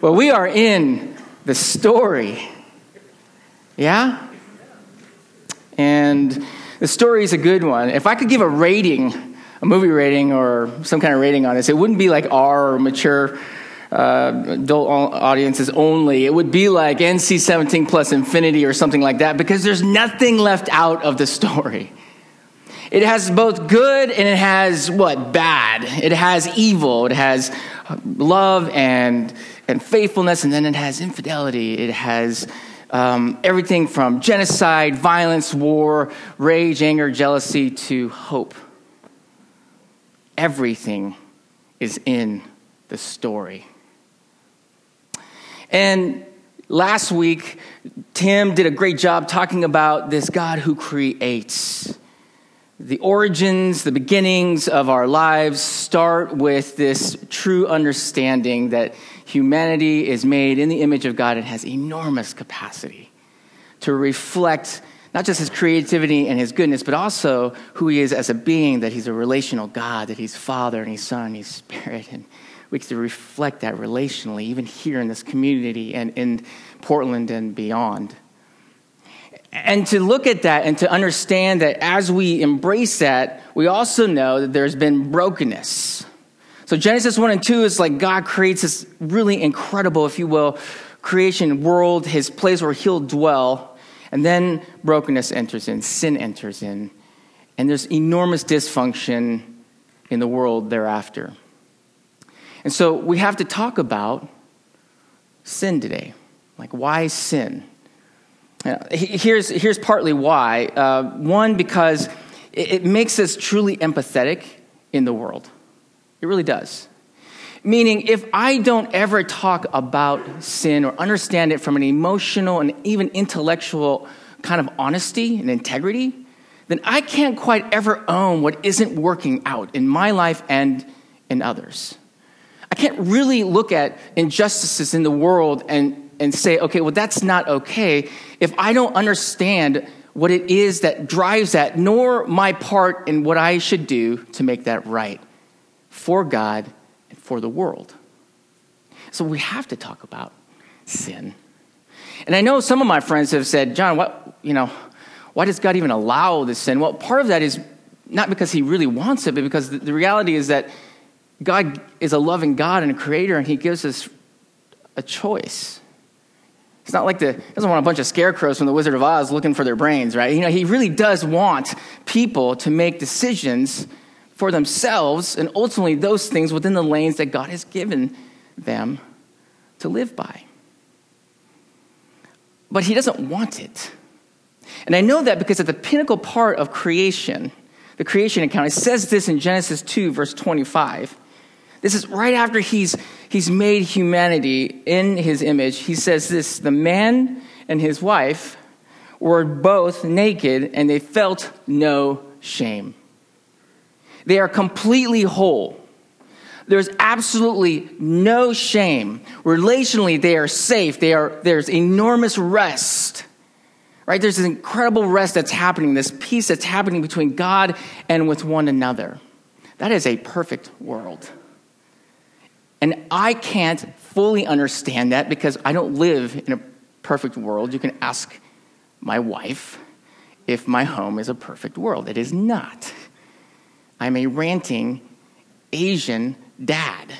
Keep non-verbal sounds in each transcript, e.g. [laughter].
Well, we are in the story. Yeah? And the story is a good one. If I could give a rating, a movie rating or some kind of rating on this, it wouldn't be like R or mature uh, adult audiences only. It would be like NC 17 plus infinity or something like that because there's nothing left out of the story. It has both good and it has what? Bad. It has evil. It has love and and faithfulness, and then it has infidelity. It has um, everything from genocide, violence, war, rage, anger, jealousy to hope. Everything is in the story. And last week, Tim did a great job talking about this God who creates. The origins, the beginnings of our lives start with this true understanding that humanity is made in the image of God and has enormous capacity to reflect not just his creativity and his goodness, but also who he is as a being, that he's a relational God, that he's Father and he's Son and he's Spirit. And we get to reflect that relationally, even here in this community and in Portland and beyond. And to look at that and to understand that as we embrace that, we also know that there's been brokenness. So Genesis 1 and 2 is like God creates this really incredible, if you will, creation world, his place where he'll dwell. And then brokenness enters in, sin enters in, and there's enormous dysfunction in the world thereafter. And so we have to talk about sin today. Like, why sin? Here's, here's partly why. Uh, one, because it, it makes us truly empathetic in the world. It really does. Meaning, if I don't ever talk about sin or understand it from an emotional and even intellectual kind of honesty and integrity, then I can't quite ever own what isn't working out in my life and in others. I can't really look at injustices in the world and and say, okay, well, that's not okay if I don't understand what it is that drives that, nor my part in what I should do to make that right for God and for the world. So we have to talk about sin. And I know some of my friends have said, John, what, you know, why does God even allow this sin? Well, part of that is not because he really wants it, but because the reality is that God is a loving God and a creator, and he gives us a choice. It's not like the, he doesn't want a bunch of scarecrows from the Wizard of Oz looking for their brains, right? You know, he really does want people to make decisions for themselves and ultimately those things within the lanes that God has given them to live by. But he doesn't want it. And I know that because at the pinnacle part of creation, the creation account, it says this in Genesis 2, verse 25. This is right after he's, he's made humanity in his image. He says this the man and his wife were both naked and they felt no shame. They are completely whole. There's absolutely no shame. Relationally, they are safe. They are, there's enormous rest. Right? There's this incredible rest that's happening, this peace that's happening between God and with one another. That is a perfect world. And I can't fully understand that because I don't live in a perfect world. You can ask my wife if my home is a perfect world. It is not. I'm a ranting Asian dad,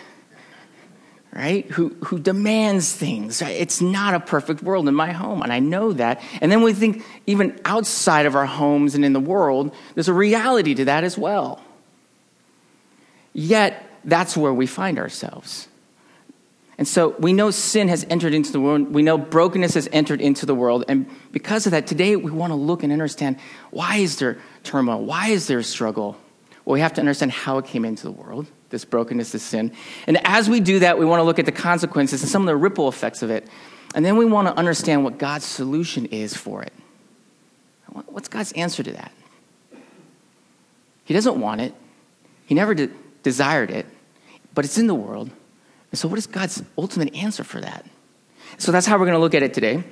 right? Who, who demands things. It's not a perfect world in my home, and I know that. And then we think even outside of our homes and in the world, there's a reality to that as well. Yet, that's where we find ourselves. And so we know sin has entered into the world. We know brokenness has entered into the world. And because of that, today we want to look and understand why is there turmoil? Why is there struggle? Well, we have to understand how it came into the world, this brokenness, this sin. And as we do that, we want to look at the consequences and some of the ripple effects of it. And then we want to understand what God's solution is for it. What's God's answer to that? He doesn't want it. He never de- desired it, but it's in the world. And so, what is God's ultimate answer for that? So, that's how we're going to look at it today.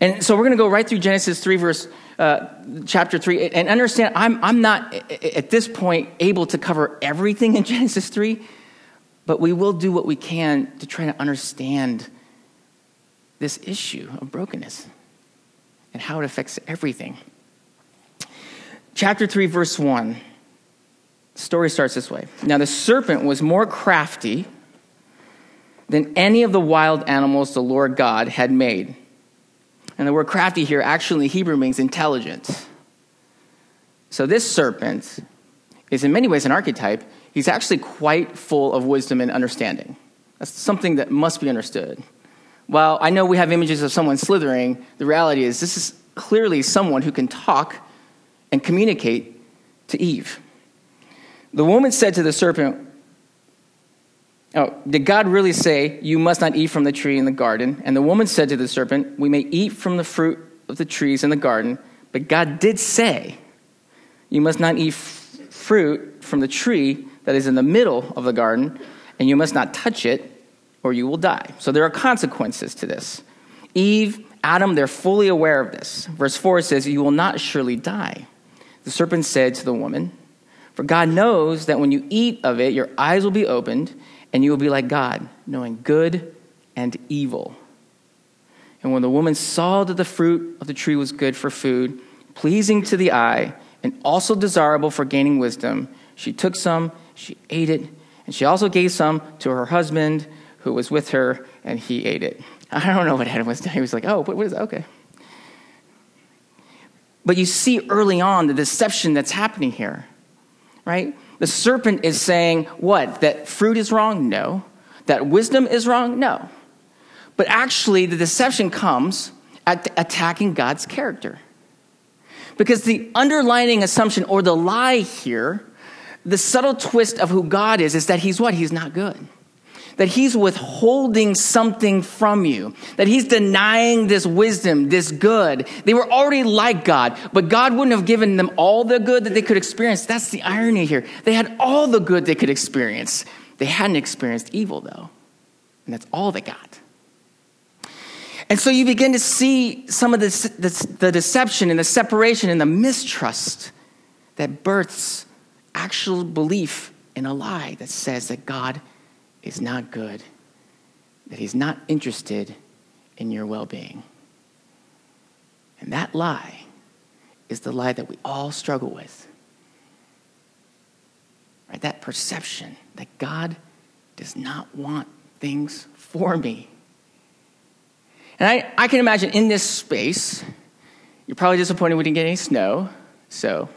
And so, we're going to go right through Genesis 3, verse, uh, chapter 3, and understand I'm, I'm not, at this point, able to cover everything in [laughs] Genesis 3, but we will do what we can to try to understand this issue of brokenness and how it affects everything. Chapter 3, verse 1. Story starts this way. Now, the serpent was more crafty than any of the wild animals the Lord God had made. And the word crafty here actually in Hebrew means intelligent. So, this serpent is in many ways an archetype. He's actually quite full of wisdom and understanding. That's something that must be understood. While I know we have images of someone slithering, the reality is this is clearly someone who can talk and communicate to Eve. The woman said to the serpent, Oh, did God really say, You must not eat from the tree in the garden? And the woman said to the serpent, We may eat from the fruit of the trees in the garden, but God did say, You must not eat f- fruit from the tree that is in the middle of the garden, and you must not touch it, or you will die. So there are consequences to this. Eve, Adam, they're fully aware of this. Verse 4 says, You will not surely die. The serpent said to the woman, For God knows that when you eat of it, your eyes will be opened and you will be like God, knowing good and evil. And when the woman saw that the fruit of the tree was good for food, pleasing to the eye, and also desirable for gaining wisdom, she took some, she ate it, and she also gave some to her husband who was with her, and he ate it. [laughs] I don't know what Adam was doing. He was like, oh, what is that? Okay. But you see early on the deception that's happening here, right? The serpent is saying what? That fruit is wrong? No. That wisdom is wrong? No. But actually, the deception comes at attacking God's character. Because the underlining assumption or the lie here, the subtle twist of who God is, is that He's what? He's not good that he's withholding something from you, that he's denying this wisdom, this good. They were already like God, but God wouldn't have given them all the good that they could experience. That's the irony here. They had all the good they could experience. They hadn't experienced evil, though. And that's all they got. And so you begin to see some of the, deception and the separation and the mistrust that births actual belief in a lie that says that God is not good, that He's not interested in your well being. And that lie is the lie that we all struggle with. Right? That perception that God does not want things for me. And I, I can imagine in this space, you're probably disappointed we didn't get any snow. So,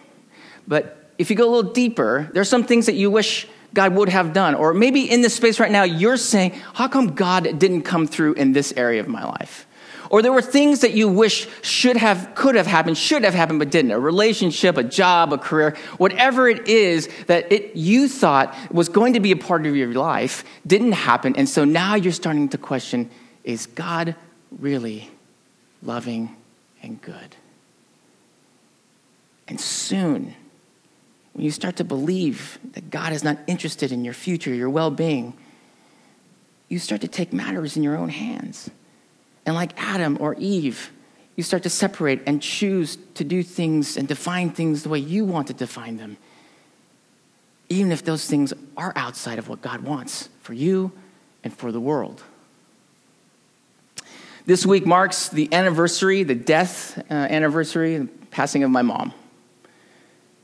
but if you go a little deeper, there's some things that you wish God would have done. Or maybe in this space right now, you're saying, How come God didn't come through in this area of my life? Or there were things that you wish should have, could have happened, should have happened, but didn't. A relationship, a job, a career, whatever it is that it, you thought was going to be a part of your life didn't happen. And so now you're starting to question is God really loving and good? And soon, when you start to believe that God is not interested in your future, your well being, you start to take matters in your own hands. And like Adam or Eve, you start to separate and choose to do things and define things the way you want to define them, even if those things are outside of what God wants for you and for the world. This week marks the anniversary, the death uh, anniversary, the passing of my mom.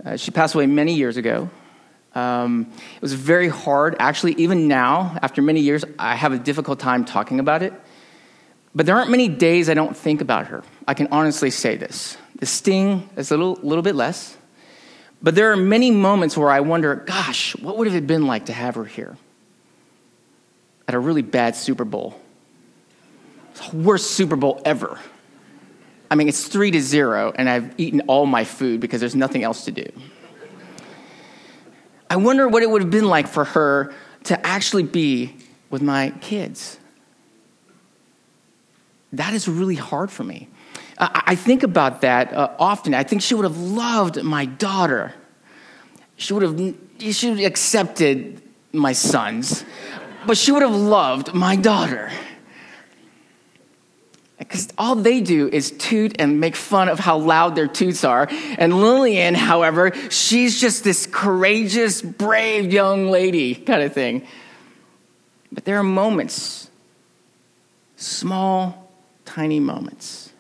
Uh, she passed away many years ago. Um, it was very hard. Actually, even now, after many years, I have a difficult time talking about it. But there aren't many days I don't think about her. I can honestly say this. The sting is a little, little bit less. But there are many moments where I wonder, gosh, what would have it been like to have her here? At a really bad Super Bowl. Worst Super Bowl ever. I mean, it's three to zero, and I've eaten all my food because there's nothing else to do. I wonder what it would have been like for her to actually be with my kids. That is really hard for me. I, think about that uh, often. I think she would have loved my daughter. She would have, she would have accepted my sons, but she would have loved my daughter. Because all they do is toot and make fun of how loud their toots are. And Lillian, however, she's just this courageous, brave young lady kind of thing. But there are moments, small, tiny moments,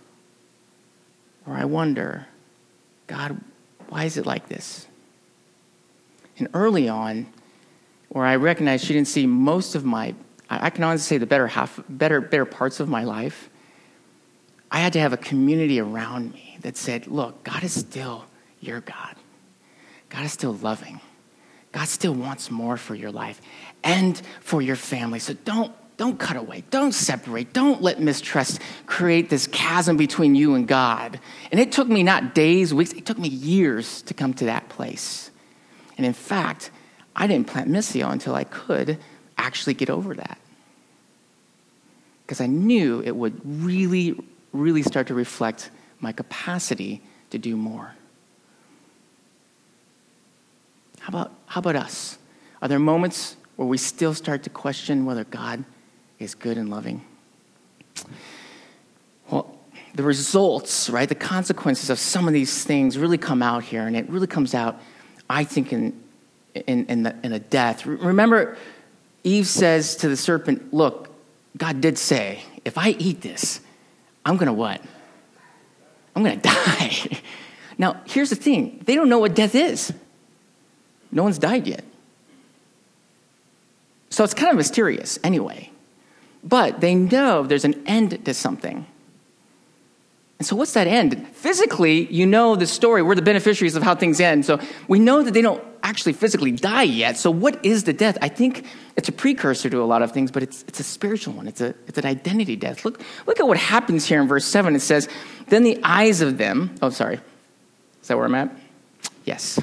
where I wonder, God, why is it like this? And early on, where I recognized she didn't see most of my, I can honestly say the better half, better, better parts of my life, I had to have a community around me that said, look, God is still your God. God is still loving. God still wants more for your life and for your family. So don't, don't cut away. Don't separate. Don't let mistrust create this chasm between you and God. And it took me not days, weeks, it took me years to come to that place. And in fact, I didn't plant Missio until I could actually get over that. Because I knew it would really, really start to reflect my capacity to do more. How about, how about us? Are there moments where we still start to question whether God is good and loving? Well, the results, right, the consequences of some of these things really come out here, and it really comes out, I think, in, in, in, the, in a death. Remember, Eve says to the serpent, Look, God did say, if I eat this, I'm going to what? I'm going [laughs] to die. now, here's the thing they don't know what death is. No one's died yet. So it's kind of mysterious anyway. But they know there's an end to something. And so, what's that end? Physically, you know the story. We're the beneficiaries of how things end. So, we know that they don't actually physically die yet. So, what is the death? I think it's a precursor to a lot of things, but it's, it's a spiritual one. It's, a, it's an identity death. Look, look at what happens here in verse 7. It says, Then the eyes of them, oh, sorry. Is that where I'm at? Yes.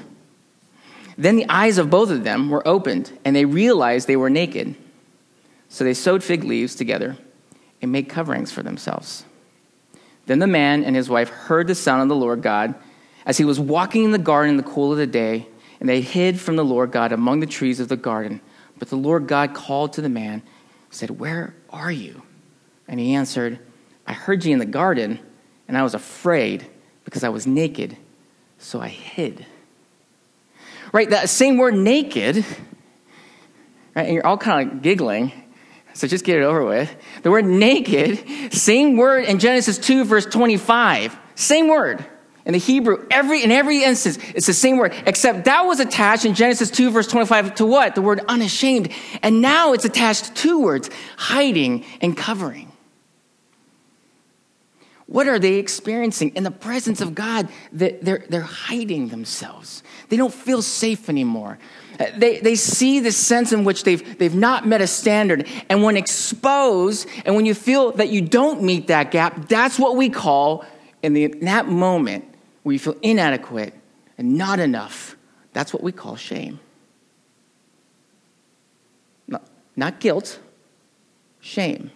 Then the eyes of both of them were opened, and they realized they were naked. So they sewed fig leaves together and made coverings for themselves. Then the man and his wife heard the sound of the Lord God as he was walking in the garden in the cool of the day, and they hid from the Lord God among the trees of the garden. But the Lord God called to the man, said, Where are you? And he answered, I heard you in the garden, and I was afraid because I was naked, so I hid right? That same word naked, right? And you're all kind of giggling. So just get it over with. The word naked, same word in Genesis 2, verse 25. Same word. In the Hebrew, every in every instance, it's the same word, except that was attached in Genesis 2, verse 25 to what? The word unashamed. And now it's attached to two words, hiding and covering. What are they experiencing? In the presence of God, they're, they're hiding themselves. They don't feel safe anymore. Uh, they, they see the sense in which they've, they've not met a standard. And when exposed, and when you feel that you don't meet that gap, that's what we call, in, the, in that moment where you feel inadequate and not enough, that's what we call shame. Not, not guilt, shame.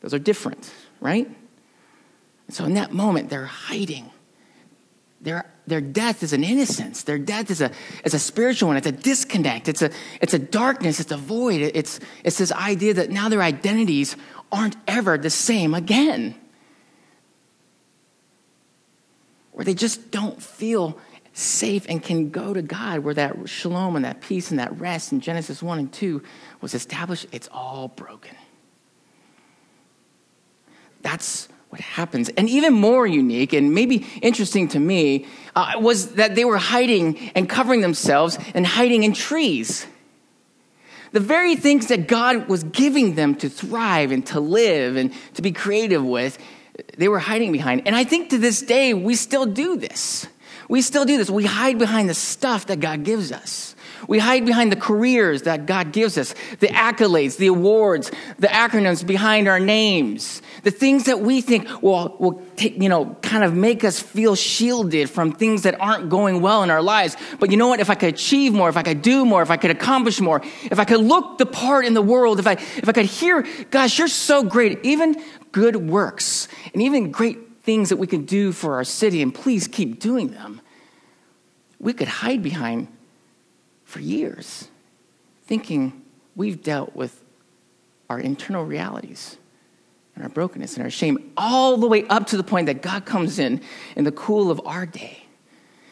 Those are different right? So in that moment, they're hiding. Their, their death is an innocence. Their death is a, is a spiritual one. It's a disconnect. It's a, it's a darkness. It's a void. It's, it's this idea that now their identities aren't ever the same again. Where they just don't feel safe and can go to God, where that shalom and that peace and that rest in Genesis 1 and 2 was established. It's all broken. That's what happens. And even more unique and maybe interesting to me uh, was that they were hiding and covering themselves and hiding in trees. The very things that God was giving them to thrive and to live and to be creative with, they were hiding behind. And I think to this day, we still do this. We still do this. We hide behind the stuff that God gives us. We hide behind the careers that God gives us, the accolades, the awards, the acronyms behind our names, the things that we think will, will take, you know, kind of make us feel shielded from things that aren't going well in our lives. But you know what? If I could achieve more, if I could do more, if I could accomplish more, if I could look the part in the world, if I, if I could hear, gosh, you're so great, even good works and even great things that we can do for our city, and please keep doing them, we could hide behind for years, thinking we've dealt with our internal realities and our brokenness and our shame, all the way up to the point that God comes in in the cool of our day.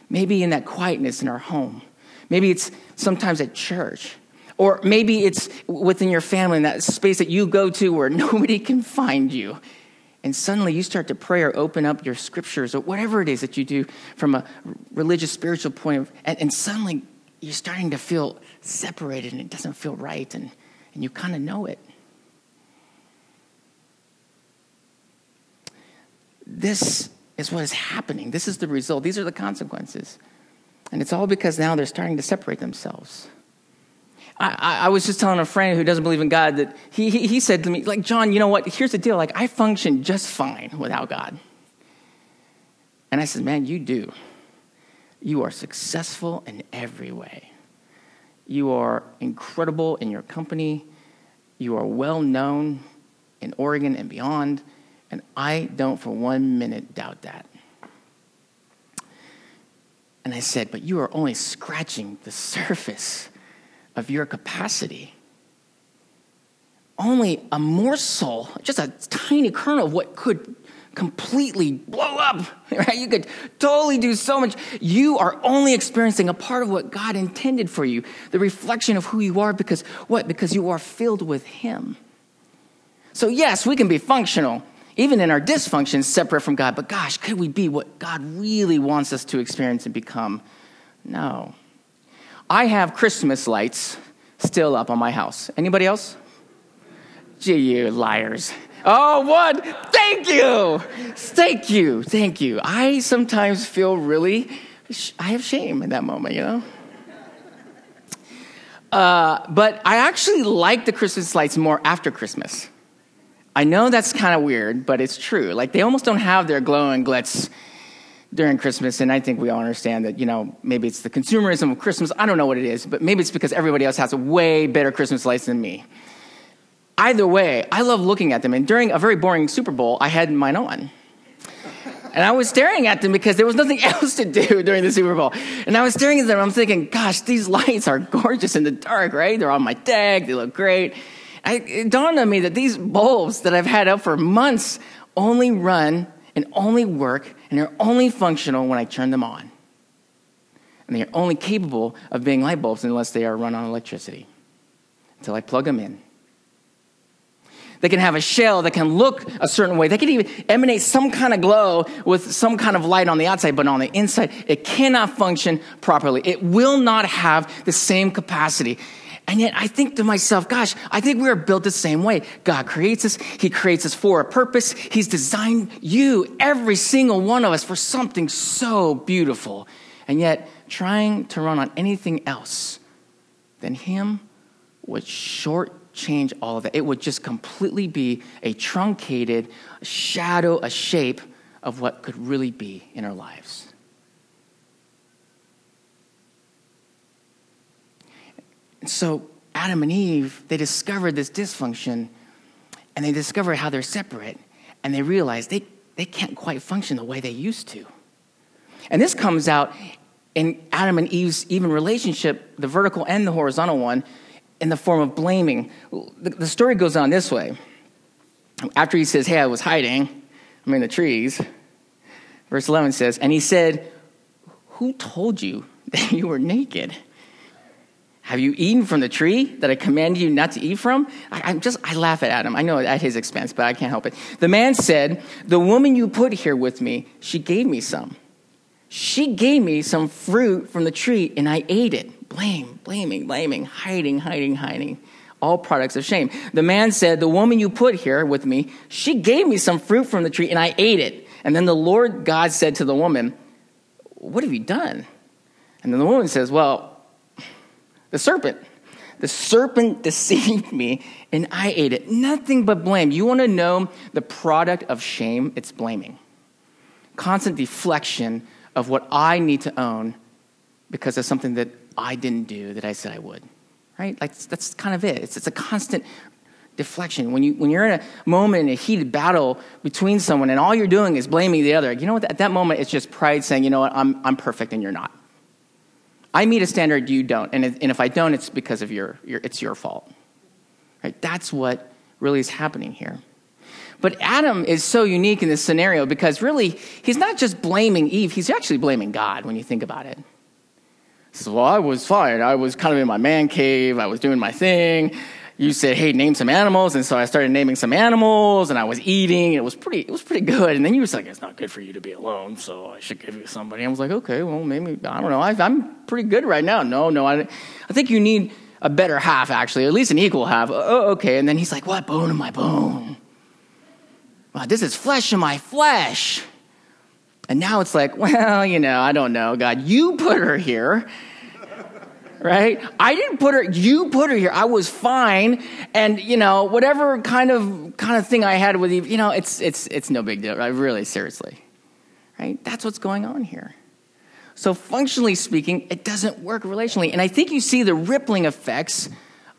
Maybe in that quietness in our home. Maybe it's sometimes at church Or maybe it's within your family in that space that you go to where [laughs] nobody can find you. And suddenly you start to pray or open up your scriptures or whatever it is that you do from a religious, spiritual point of, and, and suddenly you're starting to feel separated and it doesn't feel right and, and you kind of know it. This is what is happening. This is the result. These are the consequences. And it's all because now they're starting to separate themselves. I, I, was just telling a friend who doesn't believe in God that he, he, he said to me, like, John, you know what? Here's the deal. Like, I function just fine without God. And I said, man, you do. You are successful in every way. You are incredible in your company. You are well known in Oregon and beyond. And I don't for one minute doubt that. And I said, but you are only scratching the surface of your capacity. Only a morsel, just a tiny kernel of what could completely blow up, [laughs] right? You could totally do so much. You are only experiencing a part of what God intended for you, the reflection of who you are, because what? Because you are filled with Him. So, yes, we can be functional, even in our dysfunction, separate from God, but gosh, could we be what God really wants us to experience and become? No. I have Christmas lights still up on my house. Anybody else? Gee, you liars. Oh, what? Thank you. Thank you. Thank you. I sometimes feel really, I have shame in that moment, you know? Uh, but I actually like the Christmas lights more after Christmas. I know that's kind of weird, but it's true. Like, they almost don't have their glow and glitz during Christmas, and I think we all understand that, you know, maybe it's the consumerism of Christmas. I don't know what it is, but maybe it's because everybody else has way better Christmas lights than me. Either way, I love looking at them, and during a very boring Super Bowl, I had mine on. And I was staring at them because there was nothing [laughs] else to do during the Super Bowl. And I was staring at them, I'm thinking, gosh, these lights are [laughs] gorgeous in the dark, right? They're on my deck, they look great. I, it dawned on me that these bulbs that I've had up for months only run and only work and they're only functional when I turn them on. And they are only capable of being light bulbs unless they are run on electricity until I plug them in. They can have a shell that can look a certain way. They can even emanate some kind of glow with some kind of light on the outside, but on the inside, it cannot function properly. It will not have the same capacity. And yet I think to myself, gosh, I think we are built the same way. God creates us. He creates us for a purpose. He's designed you, every single one of us, for something so beautiful. And yet trying to run on anything else than Him would shortchange all of that. It would just completely be a truncated shadow, a shape of what could really be in our lives. And so Adam and Eve, they discovered this dysfunction and they discovered how they're separate and they realized they, they can't quite function the way they used to. And this comes out in Adam and Eve's even relationship, the vertical and the horizontal one, in the form of blaming. The, the story goes on this way. After he says, Hey, I was hiding, I'm in the trees. Verse 11 says, And he said, Who told you [laughs] that you were naked? Have you eaten from the tree that I commanded you not to eat from? I, am just, I laugh at Adam. I know at his expense, but I can't help it. The man said, The woman you put here with me, she gave me some. She gave me some fruit from the tree and I ate it. Blame, blaming, blaming, hiding, hiding, hiding. All products of shame. The man said, The woman you put here with me, she gave me some fruit from the tree and I ate it. And then the Lord God said to the woman, What have you done? And then the woman says, Well, the serpent. The serpent [laughs] deceived me and I ate it. Nothing but blame. You want to know the product of shame? It's blaming. Constant deflection of what I need to own because of something that I didn't do that I said I would. Right? Like that's kind of it. It's, it's a constant deflection. When, you, when you're in a moment in a heated battle between someone and all you're doing is blaming the other, you know what? At that moment, it's just pride saying, you know what, I'm, I'm perfect and you're not. I meet a standard you don't, and, and if I don't, it's because of your, your it's your fault. Right? That's what really is happening here. But Adam is so unique in this scenario because really he's not just blaming Eve, he's actually blaming God when you think about it. So, well, I was fine. I was kind of in my man cave. I was doing my thing. You said, "Hey, name some animals," and so I started naming some animals, and I was eating. It was pretty. It was pretty good. And then you was like, "It's not good for you to be alone, so I should give you somebody." I was like, "Okay, well, maybe I don't know. I, am pretty good right now." No, no, I, I think you need a better half, actually, at least an equal half. Uh, oh, okay. And then he's like, "What bone in my bone? Wow, this is flesh in my flesh." And now it's like, [laughs] well, you know, I don't know, God, you put her here. Right? I didn't put her, you put her here. I was fine. And, you know, whatever kind of kind of thing I had with you, you know, it's it's it's no big deal. Right? Really, seriously. Right? That's what's going on here. So functionally speaking, it doesn't work relationally. And I think you see the rippling effects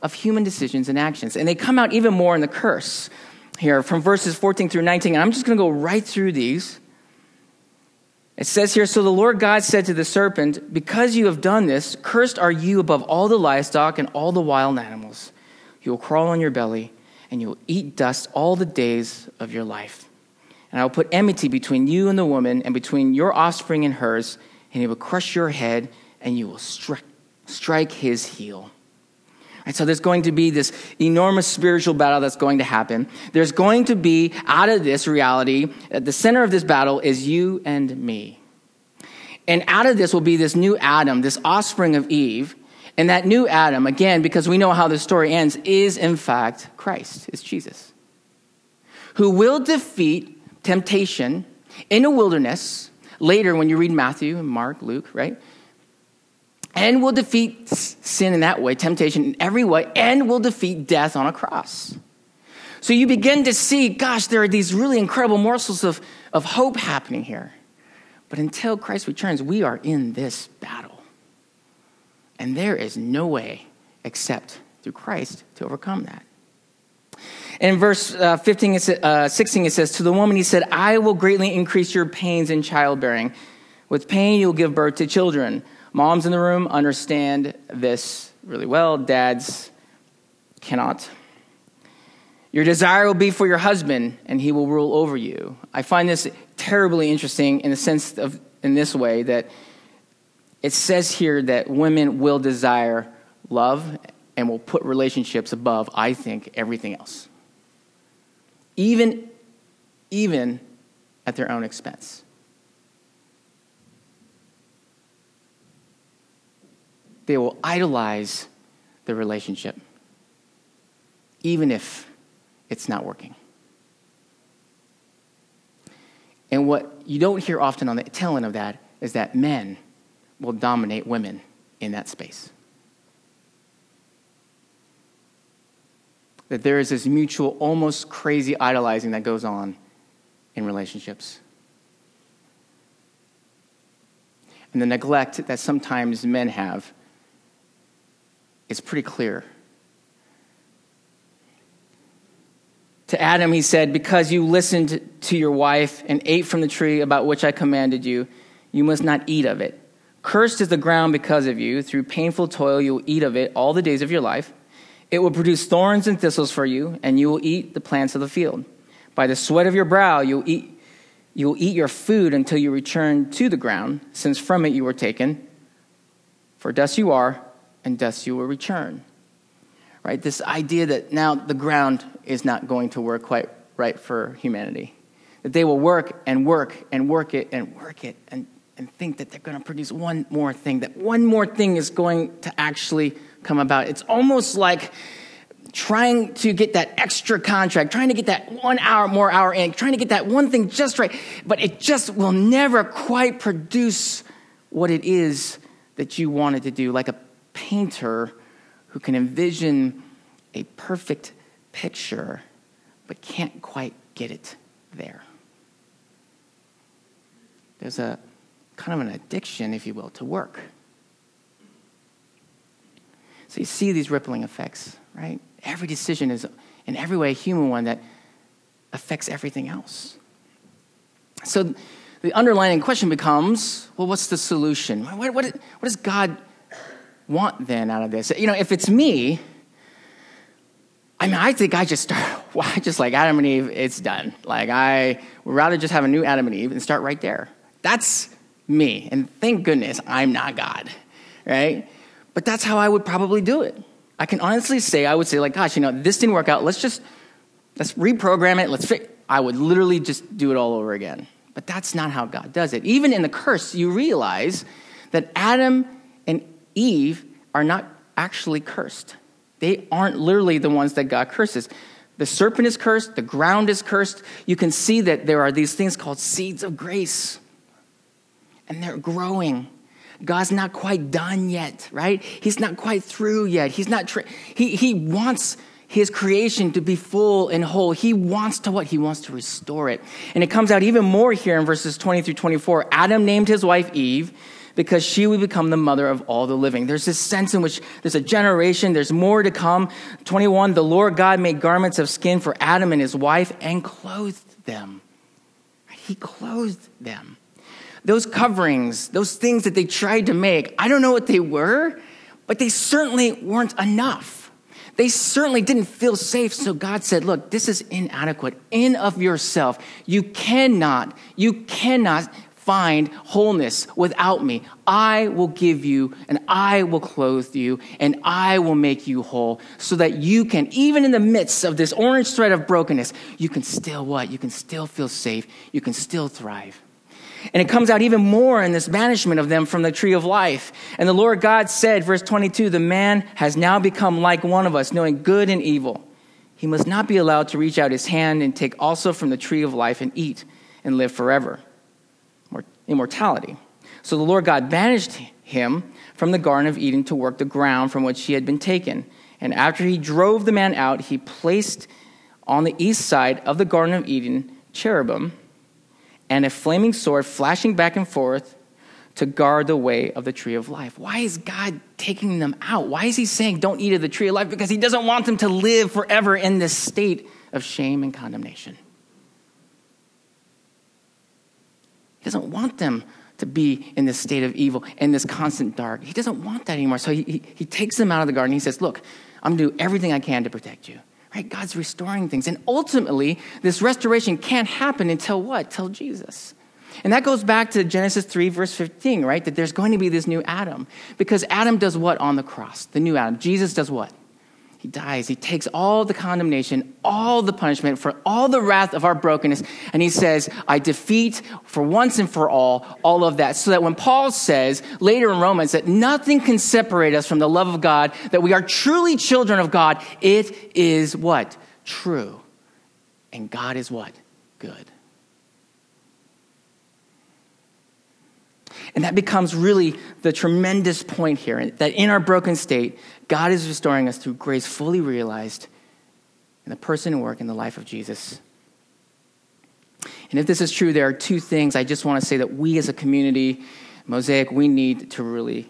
of human decisions and actions. And they come out even more in the curse here from verses 14 through 19. And I'm just going to go right through these. It says here So the Lord God said to the serpent, Because you have done this, cursed are you above all the livestock and all the wild animals. You will crawl on your belly, and you will eat dust all the days of your life. And I will put enmity between you and the woman, and between your offspring and hers, and he will crush your head, and you will strike, strike his heel. And so there's going to be this enormous spiritual battle that's going to happen. There's going to be, out of this reality, at the center of this battle is you and me. And out of this will be this new Adam, this offspring of Eve. And that new Adam, again, because we know how the story ends, is in fact Christ, is Jesus, who will defeat temptation in a wilderness. Later, when you read Matthew and Mark, Luke, right? And will defeat sin in that way, temptation in every way, and will defeat death on a cross. So you begin to see, gosh, there are these really incredible morsels of, of hope happening here. But until Christ returns, we are in this battle. And there is no way except through Christ to overcome that. In verse uh, 15, uh, 16, it says, To the woman he said, I will greatly increase your pains in childbearing. With pain, you'll give birth to children. Moms in the room understand this really well, dads cannot. Your desire will be for your husband, and he will rule over you. I find this terribly interesting in the sense of, in this way, that it says here that women will desire love and will put relationships above, I think, everything else. Even, even at their own expense. They will idolize the relationship, even if it's not working. And what you don't hear often on the end of that is that men will dominate women in that space. That there is this mutual, almost crazy idolizing that goes on in relationships. And the neglect that sometimes men have it's pretty clear. To Adam, he said, Because you listened to your wife and ate from the tree about which I commanded you, you must not eat of it. Cursed is the ground because of you. Through painful toil, you will eat of it all the days of your life. It will produce thorns and thistles for you, and you will eat the plants of the field. By the sweat of your brow, you will eat, you will eat your food until you return to the ground, since from it you were taken. For dust you are and dust you will return. Right? This idea that now the ground is not going to work quite right for humanity. That they will work and work and work it and work it and, and think that they're going to produce one more thing, that one more thing is going to actually come about. It's almost like trying to get that extra contract, trying to get that one hour more hour in, trying to get that one thing just right, but it just will never quite produce what it is that you wanted to do, like a painter who can envision a perfect picture but can't quite get it there. There's a kind of an addiction, if you will, to work. So you see these rippling effects, right? Every decision is, in every way, a human one that affects everything else. So the underlying question becomes well, what's the solution? What, what, what does God want then out of this? You know, if it's me, I mean, I think I just start, well, [laughs] I just like Adam and Eve, it's done. Like, I would rather just have a new Adam and Eve and start right there. That's me. And thank goodness I'm not God. right? But that's how I would probably do it. I can honestly say, I would say, like, gosh, you know, this didn't work out. Let's just, let's reprogram it. Let's fix I would literally just do it all over again. But that's not how God does it. Even in the curse, you realize that Adam Eve are not actually cursed. They aren't literally the ones that God curses. The serpent is cursed, the ground is cursed. You can see that there are these things called seeds of grace, and they're growing. God's not quite done yet, right? He's not quite through yet. He's not, tra- he, he wants his creation to be full and whole. He wants to what? He wants to restore it. And it comes out even more here in verses 20 through 24. Adam named his wife Eve because she would become the mother of all the living. There's this sense in which there's a generation, there's more to come. 21, the Lord God made garments of skin for Adam and his wife and clothed them. He clothed them. Those coverings, those things that they tried to make, I don't know what they were, but they certainly weren't enough. They certainly didn't feel safe. So God said, Look, this is inadequate in of yourself. You cannot, you cannot find wholeness without me. I will give you and I will clothe you and I will make you whole so that you can, even in the midst of this orange thread of brokenness, you can still what? You can still feel safe. You can still thrive. And it comes out even more in this banishment of them from the tree of life. And the Lord God said, verse 22, the man has now become like one of us, knowing good and evil. He must not be allowed to reach out his hand and take also from the tree of life and eat and live forever. Immortality. So the Lord God banished him from the Garden of Eden to work the ground from which he had been taken. And after he drove the man out, he placed on the east side of the Garden of Eden cherubim and a flaming sword flashing back and forth to guard the way of the tree of life. Why is God taking them out? Why is He saying, don't eat of the tree of life? Because He doesn't want them to live forever in this state of shame and condemnation. He doesn't want them to be in this state of evil, in this constant dark. He doesn't want that anymore. So he, he, he takes them out of the garden. He says, Look, I'm going to do everything I can to protect you. Right? God's restoring things. And ultimately, this restoration can't happen until what? Till Jesus. And that goes back to Genesis 3, verse 15, right? That there's going to be this new Adam. Because Adam does what on the cross? The new Adam. Jesus does what? He dies. He takes all the condemnation, all the punishment for all the wrath of our brokenness. And he says, I defeat for once and for all all of that. So that when Paul says later in Romans that nothing can separate us from the love of God, that we are truly children of God, it is what? True. And God is what? Good. And that becomes really the tremendous point here that in our broken state, God is restoring us through grace fully realized in the person and work in the life of Jesus. And if this is true, there are two things I just want to say that we as a community, Mosaic, we need to really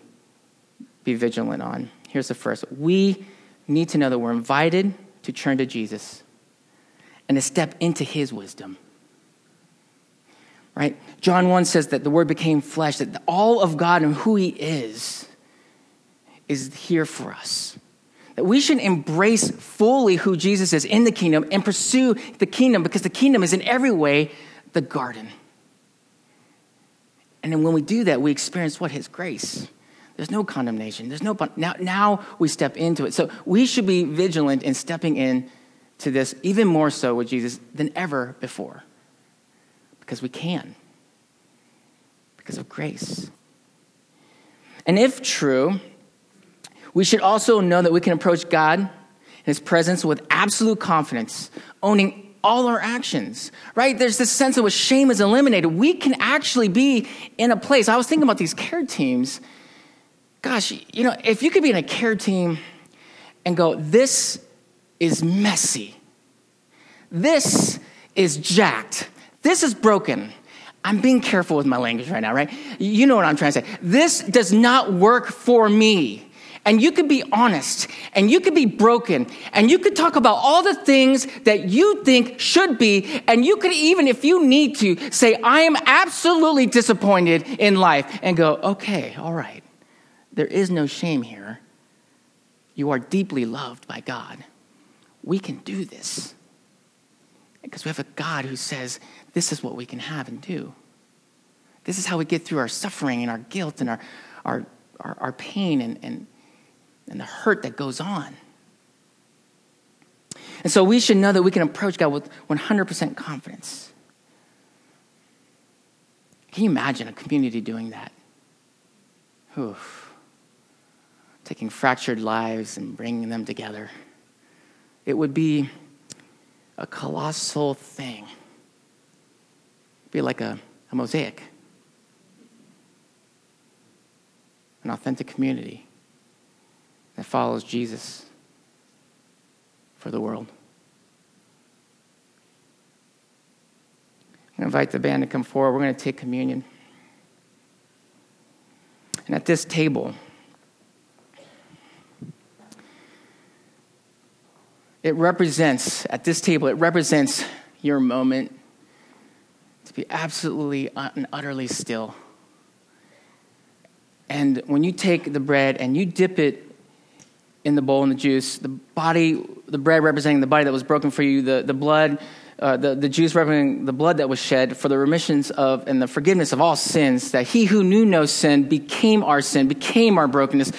be vigilant on. Here's the first we need to know that we're invited to turn to Jesus and to step into his wisdom. Right? John 1 says that the word became flesh, that all of God and who he is is here for us. That we should embrace fully who Jesus is in the kingdom and pursue the kingdom because the kingdom is in every way the garden. And then when we do that, we experience what? His grace. There's no condemnation. There's no now. Now we step into it. So we should be vigilant in stepping in to this even more so with Jesus than ever before, because we can, because of grace. And if true, we should also know that we can approach God in His presence with absolute confidence, owning all our actions, right? There's this sense of which shame is eliminated. We can actually be in a place. I was thinking about these care teams. Gosh, you know, if you could be in a care team and go, this is messy, this is jacked, this is broken. I'm being careful with my language right now, right? You know what I'm trying to say. This does not work for me and you could be honest and you could be broken and you could talk about all the things that you think should be and you could even if you need to say i am absolutely disappointed in life and go okay all right there is no shame here you are deeply loved by god we can do this because we have a god who says this is what we can have and do this is how we get through our suffering and our guilt and our, our our, our pain and, and, and the hurt that goes on. And so we should know that we can approach God with 100% confidence. Can you imagine a community doing that? Oof. Taking fractured lives and bringing them together. It would be a colossal thing. It'd be like a, a mosaic, an authentic community that follows Jesus for the world. I invite the band to come forward. We're going to take communion. And at this table, it represents, at this table, it represents your moment to be absolutely and utterly still. And when you take the bread and you dip it in the bowl and the juice, the body, the bread representing the body that was broken for you, the, the blood, uh, the, the juice representing the blood that was shed for the remissions of and the forgiveness of all sins, that he who knew no sin became our sin, became our brokenness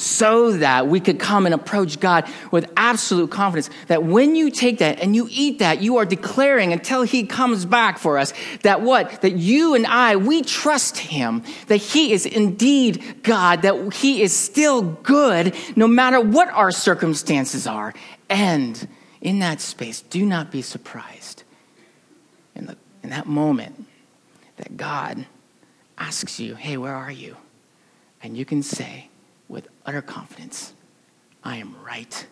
so that we could come and approach God with absolute confidence that when you take that and you eat that, you are declaring until He comes back for us that what? That you and I, we trust Him, that He is indeed God, that He is still good no matter what our circumstances are. And in that space, do not be surprised in, the, in that moment that God asks you, hey, where are you? And you can say, utter confidence, I am right.